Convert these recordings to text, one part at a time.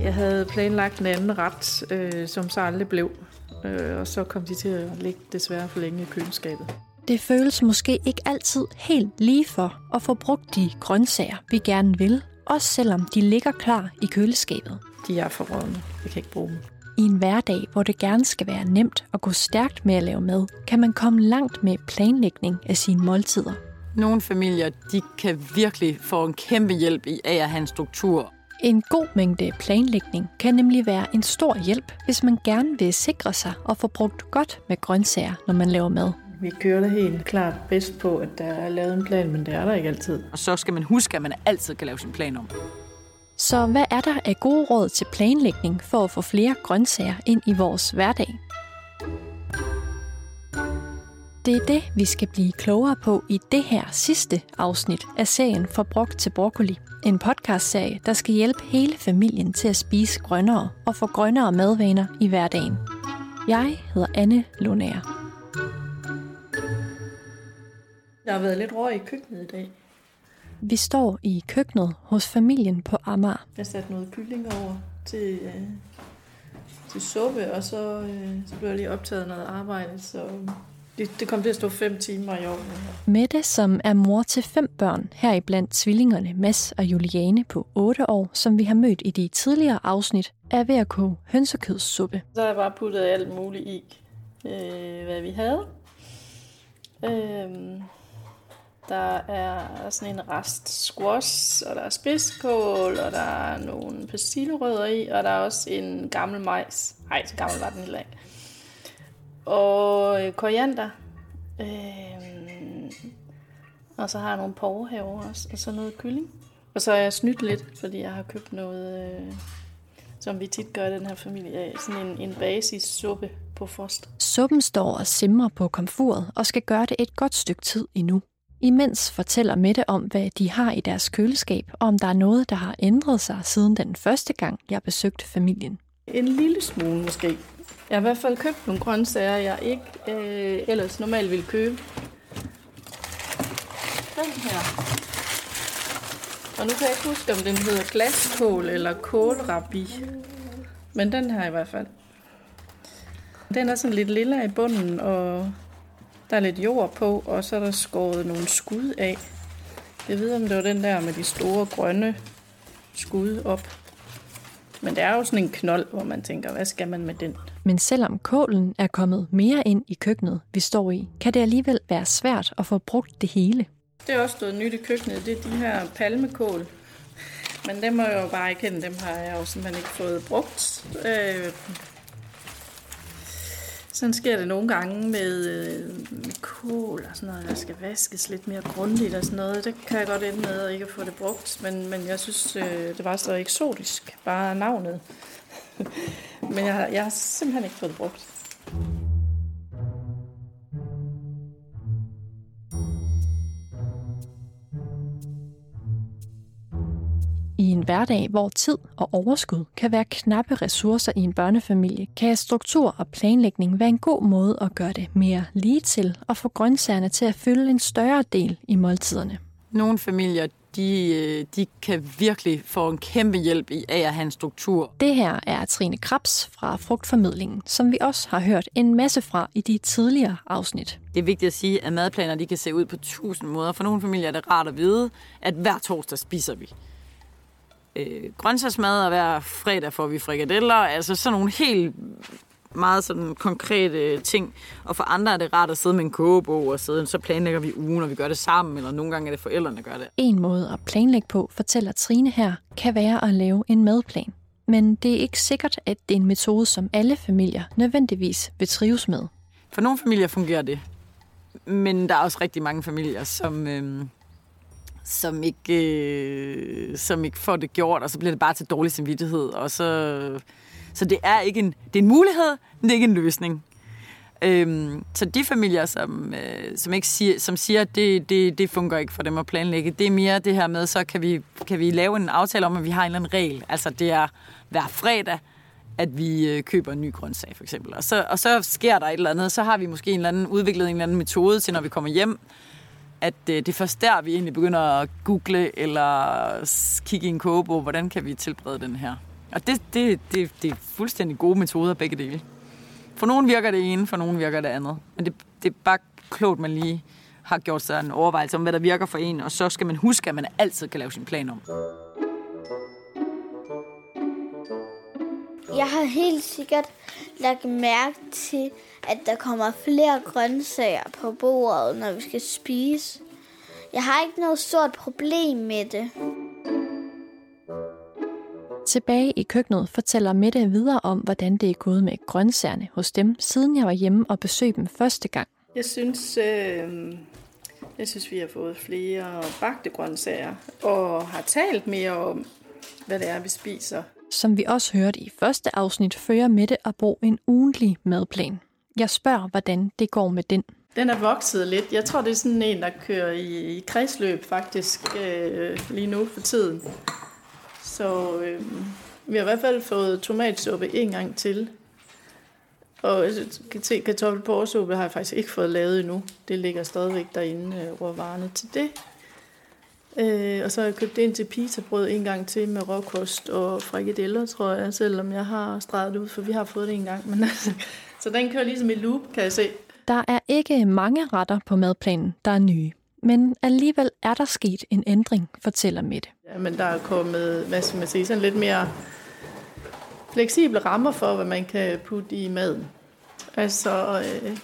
Jeg havde planlagt en anden ret, øh, som så aldrig blev. Øh, og så kom de til at ligge desværre for længe i køleskabet. Det føles måske ikke altid helt lige for at få brugt de grøntsager, vi gerne vil, også selvom de ligger klar i køleskabet. De er for rådne. Jeg kan ikke bruge dem. I en hverdag, hvor det gerne skal være nemt og gå stærkt med at lave mad, kan man komme langt med planlægning af sine måltider. Nogle familier, de kan virkelig få en kæmpe hjælp i af at have en struktur. En god mængde planlægning kan nemlig være en stor hjælp, hvis man gerne vil sikre sig og få brugt godt med grøntsager, når man laver mad. Vi kører det helt klart bedst på, at der er lavet en plan, men det er der ikke altid. Og så skal man huske, at man altid kan lave sin plan om. Så hvad er der af gode råd til planlægning for at få flere grøntsager ind i vores hverdag? Det er det, vi skal blive klogere på i det her sidste afsnit af serien For brugt til broccoli. En podcastserie, der skal hjælpe hele familien til at spise grønnere og få grønnere madvaner i hverdagen. Jeg hedder Anne Lunær. Der har været lidt røg i køkkenet i dag. Vi står i køkkenet hos familien på Amager. Jeg satte noget kylling over til, øh, til suppe, og så, øh, så blev jeg lige optaget noget arbejde, så det, det kom til at stå fem timer i år. Mette, som er mor til fem børn, heriblandt tvillingerne Mads og Juliane på 8 år, som vi har mødt i de tidligere afsnit, er ved at koge hønsekødssuppe. Så har jeg bare puttet alt muligt i, øh, hvad vi havde. Øh, der er sådan en rest squash, og der er spidskål, og der er nogle persillerødder i, og der er også en gammel majs. Nej, så gammel var den heller ikke. Og øh, koriander. Øh, og så har jeg nogle porre herovre også, og så noget kylling. Og så har jeg snydt lidt, fordi jeg har købt noget, øh, som vi tit gør i den her familie, af, sådan en, en basissuppe på frost. Suppen står og simrer på komfuret og skal gøre det et godt stykke tid endnu. Imens fortæller Mette om, hvad de har i deres køleskab, og om der er noget, der har ændret sig siden den første gang, jeg besøgte familien. En lille smule måske. Jeg har i hvert fald købt nogle grøntsager, jeg ikke øh, ellers normalt ville købe. Den her. Og nu kan jeg ikke huske, om den hedder glaskål eller kålrabi. Men den her i hvert fald. Den er sådan lidt lilla i bunden, og der er lidt jord på, og så er der skåret nogle skud af. Jeg ved, om det var den der med de store grønne skud op. Men det er jo sådan en knold, hvor man tænker, hvad skal man med den? Men selvom kålen er kommet mere ind i køkkenet, vi står i, kan det alligevel være svært at få brugt det hele. Det er også stået nyt i køkkenet, det er de her palmekål. Men dem må jeg jo bare erkende, dem har jeg jo simpelthen ikke fået brugt. Øh, sådan sker det nogle gange med, øh, med kål og sådan noget, der skal vaskes lidt mere grundigt og sådan noget. Det kan jeg godt ende med at ikke få det brugt, men, men jeg synes, øh, det var så eksotisk, bare navnet. men jeg, jeg har simpelthen ikke fået det brugt. Hverdag, hvor tid og overskud kan være knappe ressourcer i en børnefamilie, kan struktur og planlægning være en god måde at gøre det mere lige til og få grøntsagerne til at fylde en større del i måltiderne. Nogle familier, de, øh, de kan virkelig få en kæmpe hjælp i af at have en struktur. Det her er Trine Krabs fra Frugtformidlingen, som vi også har hørt en masse fra i de tidligere afsnit. Det er vigtigt at sige, at madplaner de kan se ud på tusind måder. For nogle familier er det rart at vide, at hver torsdag spiser vi øh, grøntsagsmad, og hver fredag får vi frikadeller. Altså sådan nogle helt meget sådan konkrete ting. Og for andre er det rart at sidde med en kogebog og sidde, så planlægger vi ugen, og vi gør det sammen, eller nogle gange er det forældrene, der gør det. En måde at planlægge på, fortæller Trine her, kan være at lave en madplan. Men det er ikke sikkert, at det er en metode, som alle familier nødvendigvis vil trives med. For nogle familier fungerer det. Men der er også rigtig mange familier, som, øh, som ikke, øh, som ikke får det gjort, og så bliver det bare til dårlig samvittighed. Og så, så det er ikke en, det er en mulighed, men det er ikke en løsning. Øhm, så de familier, som, øh, som, ikke siger, som siger, at det, det, det fungerer ikke for dem at planlægge, det er mere det her med, så kan vi, kan vi lave en aftale om, at vi har en eller anden regel. Altså det er hver fredag, at vi øh, køber en ny grøntsag, for eksempel. Og så, og så sker der et eller andet, så har vi måske en eller anden, udviklet en eller anden metode til, når vi kommer hjem, at øh, det er først der, vi egentlig begynder at google eller kigge i en kogebog, hvordan kan vi tilbrede den her Og det, det, det, det er fuldstændig gode metoder begge dele. For nogen virker det ene, for nogen virker det andet. Men det, det er bare klogt, man lige har gjort sig en overvejelse om, hvad der virker for en, og så skal man huske, at man altid kan lave sin plan om. Jeg har helt sikkert lagt mærke til, at der kommer flere grøntsager på bordet, når vi skal spise. Jeg har ikke noget stort problem med det. Tilbage i køkkenet fortæller Mette videre om, hvordan det er gået med grøntsagerne hos dem, siden jeg var hjemme og besøgte dem første gang. Jeg synes, øh, jeg synes, vi har fået flere bagte grøntsager, og har talt mere om, hvad det er, vi spiser. Som vi også hørte i første afsnit, fører Mette og Bo en ugentlig madplan. Jeg spørger, hvordan det går med den. Den er vokset lidt. Jeg tror, det er sådan en, der kører i, i kredsløb faktisk øh, lige nu for tiden. Så øh, vi har i hvert fald fået tomatsuppe en gang til. Og øh, kartoffelporsuppe har jeg faktisk ikke fået lavet endnu. Det ligger stadigvæk derinde, øh, råvarerne til det. Øh, og så har jeg købt ind til pizzabrød en gang til med råkost og frikadeller, tror jeg, selvom jeg har streget det ud, for vi har fået det en gang. Men altså, så den kører ligesom i loop, kan jeg se. Der er ikke mange retter på madplanen, der er nye. Men alligevel er der sket en ændring, fortæller Mette. Ja, men der er kommet, hvad skal man sige, sådan lidt mere fleksible rammer for, hvad man kan putte i maden. Altså, øh,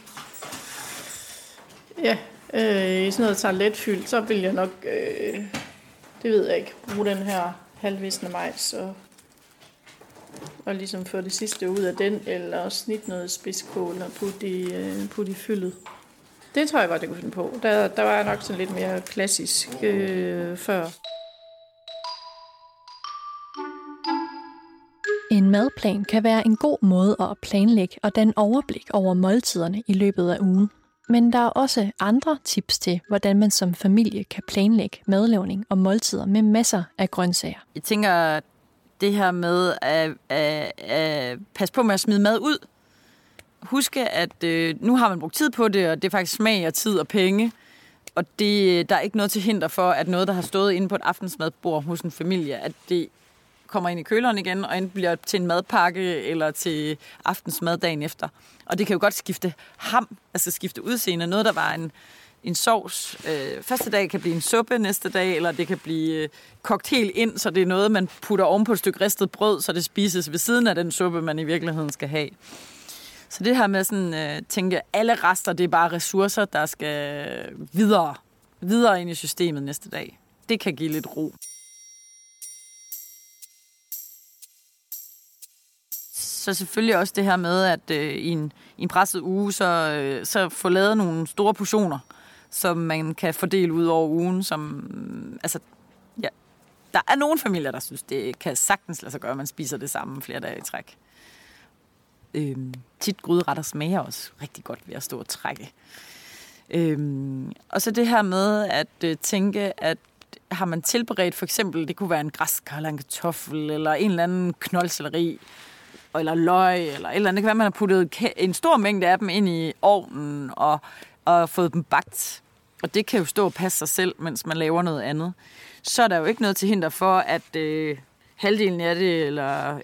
ja, øh, i sådan noget tarletfyldt, så vil jeg nok, øh, det ved jeg ikke, bruge den her halvvisne majs og, og ligesom få det sidste ud af den, eller snit noget spidskål og putte i, øh, putte i fyldet. Det tror jeg godt, jeg kunne finde på. Der, der var jeg nok sådan lidt mere klassisk øh, før. En madplan kan være en god måde at planlægge og danne overblik over måltiderne i løbet af ugen. Men der er også andre tips til, hvordan man som familie kan planlægge madlavning og måltider med masser af grøntsager. Jeg tænker, det her med at, at, at passe på med at smide mad ud. Huske, at øh, nu har man brugt tid på det, og det er faktisk smag og tid og penge. Og det, der er ikke noget til hinder for, at noget, der har stået inde på et aftensmadbord hos en familie, at det kommer ind i køleren igen, og enten bliver til en madpakke eller til aftensmad dagen efter. Og det kan jo godt skifte ham, altså skifte udseende. Noget, der var en, en sovs. Øh, første dag kan blive en suppe næste dag, eller det kan blive øh, kogt helt ind, så det er noget, man putter oven på et stykke ristet brød, så det spises ved siden af den suppe, man i virkeligheden skal have. Så det her med sådan øh, tænke, alle rester, det er bare ressourcer, der skal videre, videre ind i systemet næste dag. Det kan give lidt ro. Så selvfølgelig også det her med, at øh, i, en, i en presset uge, så, øh, så få lavet nogle store portioner, som man kan fordele ud over ugen, som, mm, altså, ja, der er nogle familier, der synes, det kan sagtens lade sig gøre, at man spiser det samme flere dage i træk. Øhm, tit gryderetter smager også rigtig godt ved at stå og trække. Øhm, og så det her med at øh, tænke, at har man tilberedt for eksempel, det kunne være en græskar eller en kartoffel, eller en eller anden knoldselleri, eller løg, eller et eller andet. Det kan være, man har puttet en stor mængde af dem ind i ovnen og, og fået dem bagt. Og det kan jo stå og passe sig selv, mens man laver noget andet. Så er der jo ikke noget til hinder for, at øh, halvdelen af det, eller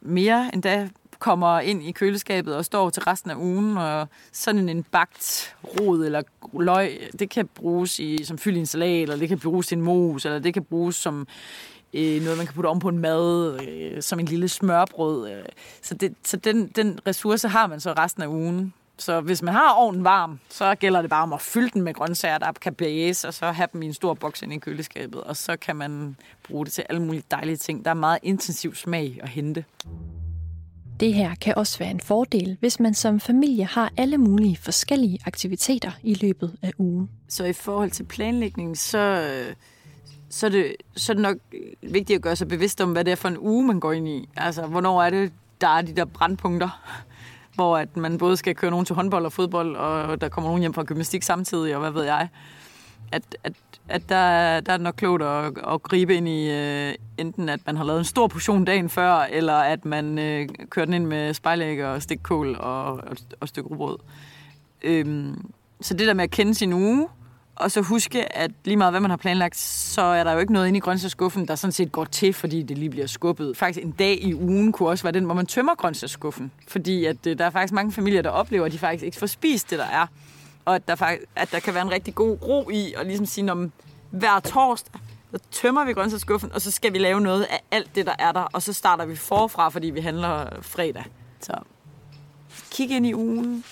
mere endda, kommer ind i køleskabet og står til resten af ugen. Og sådan en bagt rod eller løg, det kan bruges i, som fyld i en salat, eller det kan bruges til en mos, eller det kan bruges som øh, noget, man kan putte om på en mad, øh, som en lille smørbrød. Øh. Så, det, så den, den ressource har man så resten af ugen. Så hvis man har ovnen varm, så gælder det bare om at fylde den med grøntsager, der kan blæse, og så have dem i en stor boks ind i køleskabet, og så kan man bruge det til alle mulige dejlige ting. Der er meget intensiv smag at hente. Det her kan også være en fordel, hvis man som familie har alle mulige forskellige aktiviteter i løbet af ugen. Så i forhold til planlægning, så, så er, det, så er det nok vigtigt at gøre sig bevidst om, hvad det er for en uge, man går ind i. Altså, hvornår er det, der er de der brandpunkter, hvor at man både skal køre nogen til håndbold og fodbold, og der kommer nogen hjem fra gymnastik samtidig, og hvad ved jeg. At, at, at der, der er det nok klogt at, at gribe ind i uh, enten, at man har lavet en stor portion dagen før, eller at man uh, kører den ind med spejlæg og stikkål og, og, og stykke rugbrød. Øhm, så det der med at kende sin uge, og så huske, at lige meget hvad man har planlagt, så er der jo ikke noget inde i grøntsagsskuffen, der sådan set går til, fordi det lige bliver skubbet. Faktisk en dag i ugen kunne også være den, hvor man tømmer grøntsagsskuffen. Fordi at, øh, der er faktisk mange familier, der oplever, at de faktisk ikke får spist det, der er. Og at der, faktisk, at der kan være en rigtig god ro i, og ligesom sige, om hver torsdag, så tømmer vi grøntsagsskuffen, og så skal vi lave noget af alt det, der er der, og så starter vi forfra, fordi vi handler fredag. Så kig ind i ugen,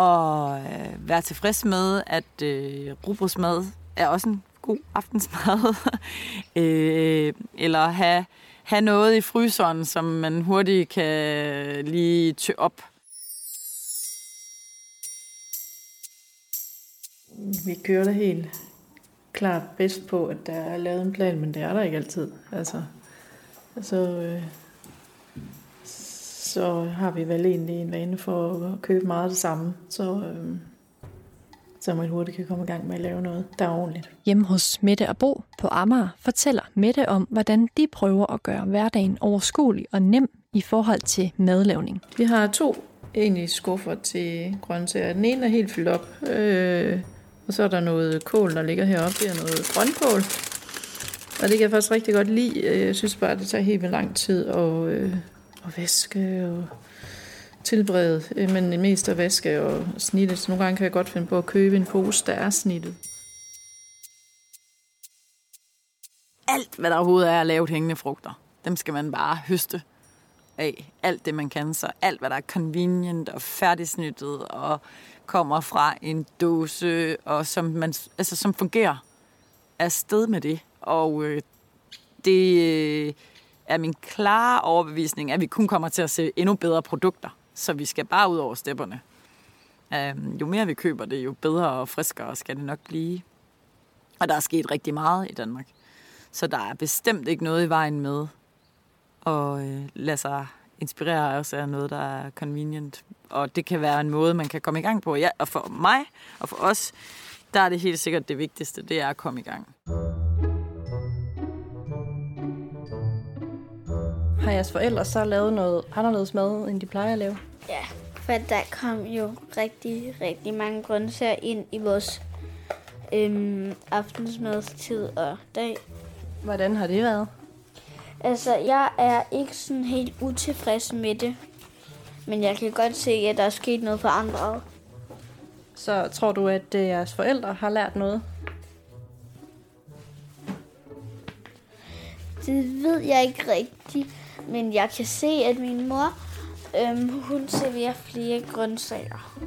og øh, være tilfreds med, at øh, rugbrødsmad er også en god aftensmad. øh, eller have, have noget i fryseren, som man hurtigt kan lige tø op. Vi kører det helt klart bedst på, at der er lavet en plan, men det er der ikke altid. Altså, altså øh, så har vi vel egentlig en vane for at købe meget af det samme, så, øh, så man hurtigt kan komme i gang med at lave noget, der er ordentligt. Hjemme hos Mette og Bo på Amager fortæller Mette om, hvordan de prøver at gøre hverdagen overskuelig og nem i forhold til madlavning. Vi har to egentlig skuffer til grøntsager. Den ene er helt fyldt op, øh, og så er der noget kål, der ligger heroppe. Det er noget grønkål. Og det kan jeg faktisk rigtig godt lide. Jeg synes bare, det tager helt vildt lang tid at, øh, og vaske og tilberede. Øh, men mest at vaske og snitte. Så nogle gange kan jeg godt finde på at købe en pose, der er snittet. Alt, hvad der overhovedet er at lave hængende frugter, dem skal man bare høste af. Alt det, man kan. Så alt, hvad der er convenient og færdigsnittet og kommer fra en dåse, og som, man, altså, som fungerer er sted med det. Og øh, det øh, er min klare overbevisning, at vi kun kommer til at se endnu bedre produkter. Så vi skal bare ud over stepperne. Øhm, jo mere vi køber det, jo bedre og friskere skal det nok blive. Og der er sket rigtig meget i Danmark. Så der er bestemt ikke noget i vejen med at øh, lade sig inspirere også af noget, der er convenient. Og det kan være en måde, man kan komme i gang på. Ja, og for mig og for os, der er det helt sikkert det vigtigste, det er at komme i gang. Har jeres forældre så lavet noget anderledes mad, end de plejer at lave? Ja, for der kom jo rigtig, rigtig mange grøntsager ind i vores øhm, aftensmadstid og dag. Hvordan har det været? Altså, jeg er ikke sådan helt utilfreds med det. Men jeg kan godt se, at der er sket noget for andre. Så tror du, at øh, jeres forældre har lært noget? Det ved jeg ikke rigtigt. Men jeg kan se, at min mor, øhm, hun serverer flere grøntsager.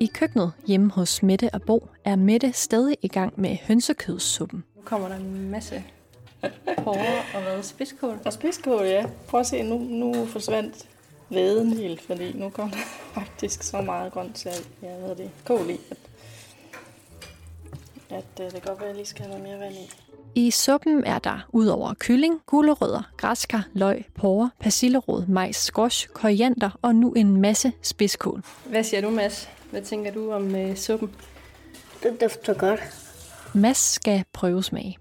I køkkenet hjemme hos Mette og Bo er Mette stadig i gang med hønsekødssuppen. Nu kommer der en masse porre og hvad? Spidskål? Og spidskål, ja. Prøv at se, nu, nu forsvandt væden helt, fordi nu kommer der faktisk så meget grøntsager, jeg ved det, kål i, at, at øh, det kan godt være, at jeg lige skal have noget mere vand i. I suppen er der udover kylling, gulerødder, græskar, løg, porre, persillerod, majs, squash, koriander og nu en masse spidskål. Hvad siger du, Mads? Hvad tænker du om uh, suppen? Det dufter godt. Mads skal prøve smag.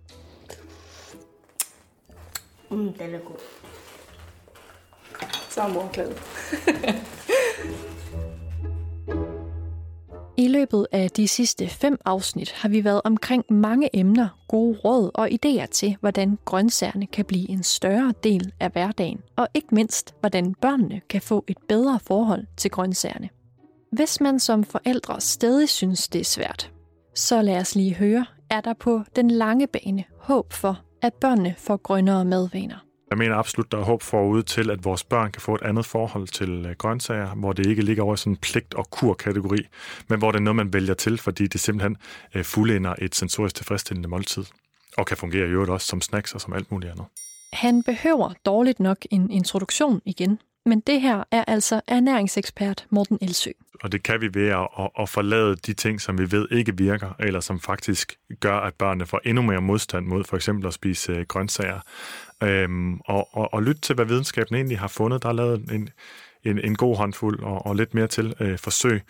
Mm, den er god. Så er mor glad. I løbet af de sidste fem afsnit har vi været omkring mange emner, gode råd og idéer til, hvordan grøntsagerne kan blive en større del af hverdagen, og ikke mindst, hvordan børnene kan få et bedre forhold til grøntsagerne. Hvis man som forældre stadig synes, det er svært, så lad os lige høre, er der på den lange bane håb for, at børnene får grønnere madvaner. Jeg mener absolut, der er håb forude til, at vores børn kan få et andet forhold til øh, grøntsager, hvor det ikke ligger over i sådan en pligt- og kur-kategori, men hvor det er noget, man vælger til, fordi det simpelthen øh, fuldender et sensorisk tilfredsstillende måltid, og kan fungere i øvrigt også som snacks og som alt muligt andet. Han behøver dårligt nok en introduktion igen, men det her er altså ernæringsekspert Morten Elsø. Og det kan vi ved at, at, forlade de ting, som vi ved ikke virker, eller som faktisk gør, at børnene får endnu mere modstand mod for eksempel at spise øh, grøntsager. Øhm, og, og, og lytte til, hvad videnskaben egentlig har fundet. Der er lavet en, en, en god håndfuld og, og lidt mere til øh, forsøg,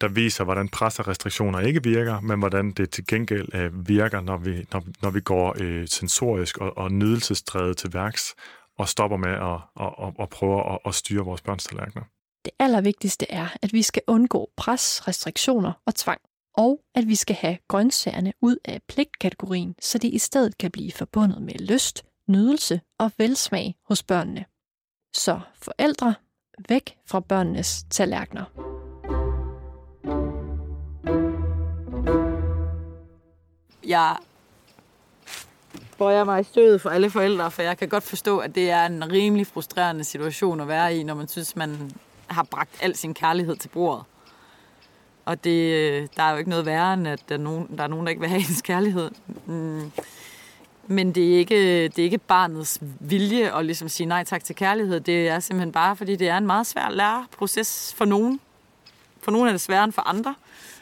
der viser, hvordan pres og restriktioner ikke virker, men hvordan det til gengæld øh, virker, når vi, når, når vi går øh, sensorisk og, og nydelsesdrevet til værks og stopper med at, at, at, at prøve at, at styre vores børns tallerkener. Det allervigtigste er, at vi skal undgå pres, restriktioner og tvang, og at vi skal have grøntsagerne ud af pligtkategorien, så de i stedet kan blive forbundet med lyst, nydelse og velsmag hos børnene. Så forældre, væk fra børnenes tallerkener. Jeg bøjer mig i stødet for alle forældre, for jeg kan godt forstå, at det er en rimelig frustrerende situation at være i, når man synes, man har bragt al sin kærlighed til bordet. Og det, øh, der er jo ikke noget værre, end at der er nogen, der, er nogen, der ikke vil have ens kærlighed. Mm. Men det er, ikke, det er ikke barnets vilje at ligesom sige nej tak til kærlighed. Det er simpelthen bare, fordi det er en meget svær læreproces for nogen. For nogle er det sværere end for andre.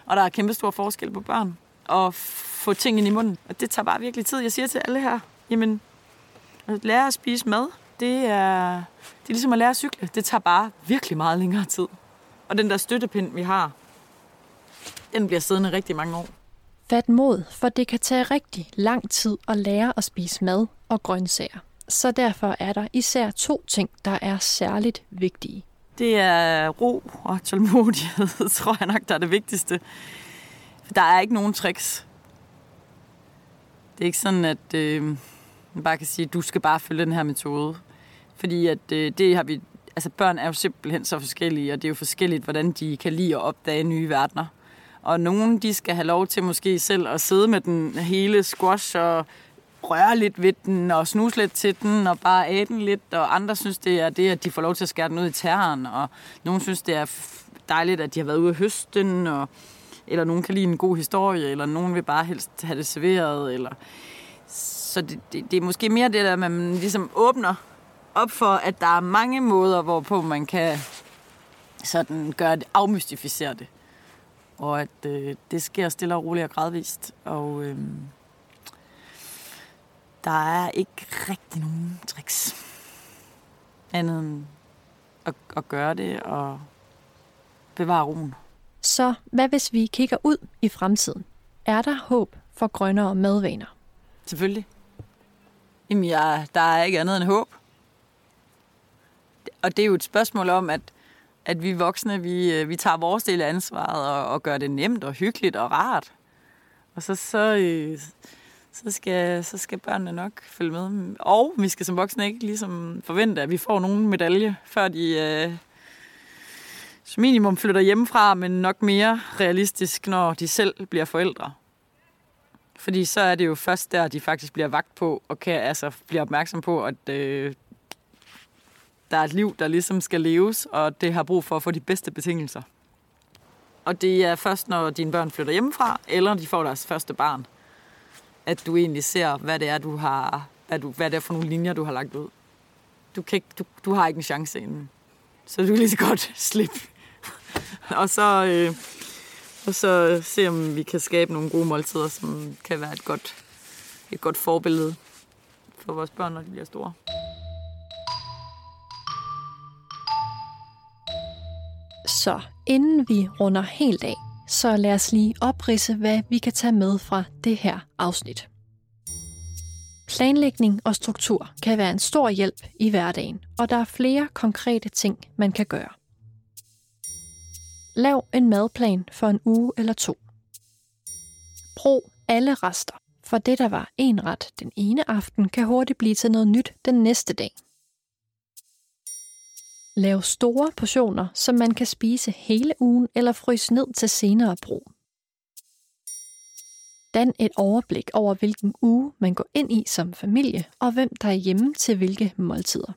Og der er kæmpe stor forskel på børn. Og få ting ind i munden. Og det tager bare virkelig tid. Jeg siger til alle her, jamen, at lære at spise mad, det er, det er ligesom at lære at cykle. Det tager bare virkelig meget længere tid. Og den der støttepind, vi har, den bliver siddende rigtig mange år. Fat mod, for det kan tage rigtig lang tid at lære at spise mad og grøntsager. Så derfor er der især to ting, der er særligt vigtige. Det er ro og tålmodighed, tror jeg nok, der er det vigtigste. For der er ikke nogen tricks. Det er ikke sådan, at øh, man bare kan sige, at du skal bare følge den her metode. Fordi at øh, det har vi, altså børn er jo simpelthen så forskellige, og det er jo forskelligt, hvordan de kan lide at opdage nye verdener. Og nogen, de skal have lov til måske selv at sidde med den hele squash og røre lidt ved den og snuse lidt til den og bare æde den lidt. Og andre synes, det er det, at de får lov til at skære den ud i terren. Og nogen synes, det er dejligt, at de har været ude at høste den. Og, eller nogen kan lide en god historie, eller nogen vil bare helst have det serveret. Eller... Så det, det, det er måske mere det der, at man ligesom åbner op for, at der er mange måder, hvorpå man kan sådan gøre det, afmystificere det og at øh, det sker stille og roligt og gradvist. Og øh, der er ikke rigtig nogen tricks andet end at, at gøre det og bevare roen. Så hvad hvis vi kigger ud i fremtiden? Er der håb for grønnere madvaner? Selvfølgelig. Jamen, ja, der er ikke andet end håb. Og det er jo et spørgsmål om, at at vi voksne, vi, øh, vi tager vores del af ansvaret og, og gør det nemt og hyggeligt og rart. Og så, så, øh, så, skal, så skal børnene nok følge med. Og vi skal som voksne ikke ligesom forvente, at vi får nogen medalje, før de øh, som minimum flytter hjemmefra, men nok mere realistisk, når de selv bliver forældre. Fordi så er det jo først der, de faktisk bliver vagt på, og kan altså blive opmærksom på, at øh, der er et liv, der ligesom skal leves, og det har brug for at få de bedste betingelser. Og det er først, når dine børn flytter hjemmefra, eller de får deres første barn, at du egentlig ser, hvad det er, du har, hvad, du, hvad det er for nogle linjer, du har lagt ud. Du, kan ikke, du, du har ikke en chance inden. Så du kan lige så godt slippe. og så, øh, og så se, om vi kan skabe nogle gode måltider, som kan være et godt, et godt forbillede for vores børn, når de bliver store. Så inden vi runder helt af, så lad os lige oprise, hvad vi kan tage med fra det her afsnit. Planlægning og struktur kan være en stor hjælp i hverdagen, og der er flere konkrete ting, man kan gøre. Lav en madplan for en uge eller to. Brug alle rester, for det, der var en ret den ene aften, kan hurtigt blive til noget nyt den næste dag. Lav store portioner, som man kan spise hele ugen eller fryse ned til senere brug. Dan et overblik over, hvilken uge man går ind i som familie, og hvem der er hjemme til hvilke måltider.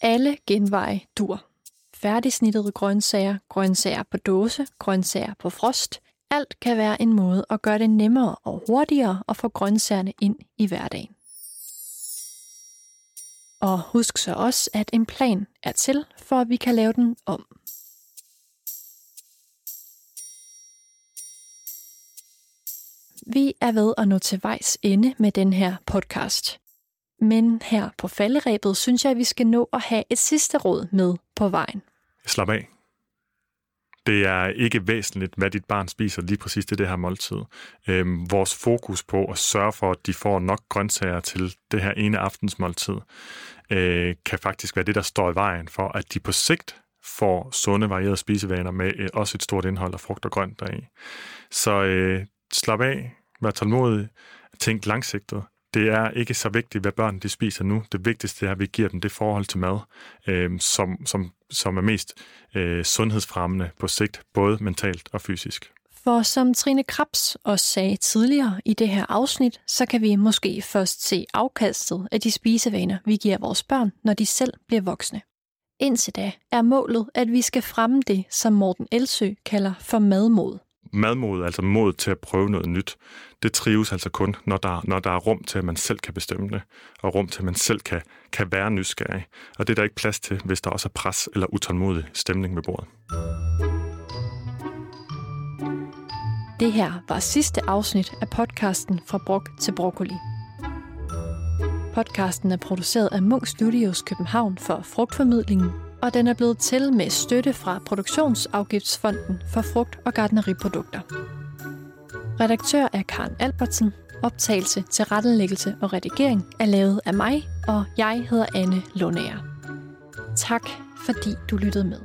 Alle genveje dur. Færdigsnittede grøntsager, grøntsager på dåse, grøntsager på frost. Alt kan være en måde at gøre det nemmere og hurtigere at få grøntsagerne ind i hverdagen. Og husk så også, at en plan er til, for at vi kan lave den om. Vi er ved at nå til vejs ende med den her podcast. Men her på falderæbet synes jeg, at vi skal nå at have et sidste råd med på vejen. Slap af. det er ikke væsentligt, hvad dit barn spiser lige præcis det, det her måltid. Øhm, vores fokus på at sørge for, at de får nok grøntsager til det her ene aftensmåltid, øh, kan faktisk være det, der står i vejen for, at de på sigt får sunde, varierede spisevaner med øh, også et stort indhold af frugt og grønt deri. Så øh, slap af, vær tålmodig, tænk langsigtet. Det er ikke så vigtigt, hvad børn de spiser nu. Det vigtigste er, at vi giver dem det forhold til mad, øh, som, som, som er mest øh, sundhedsfremmende på sigt, både mentalt og fysisk. For som Trine Krabs også sagde tidligere i det her afsnit, så kan vi måske først se afkastet af de spisevaner, vi giver vores børn, når de selv bliver voksne. Indtil da er målet, at vi skal fremme det, som Morten Elsø kalder for madmod. Madmod, altså mod til at prøve noget nyt, det trives altså kun, når der, når der er rum til, at man selv kan bestemme det, og rum til, at man selv kan, kan være nysgerrig. Og det er der ikke plads til, hvis der også er pres eller utålmodig stemning ved bordet. Det her var sidste afsnit af podcasten Fra Brok til Broccoli. Podcasten er produceret af Munk Studios København for Frugtformidlingen, og den er blevet til med støtte fra Produktionsafgiftsfonden for frugt- og gardneriprodukter. Redaktør er Karen Albertsen. Optagelse, tilrettelæggelse og redigering er lavet af mig, og jeg hedder Anne Lundager. Tak fordi du lyttede med.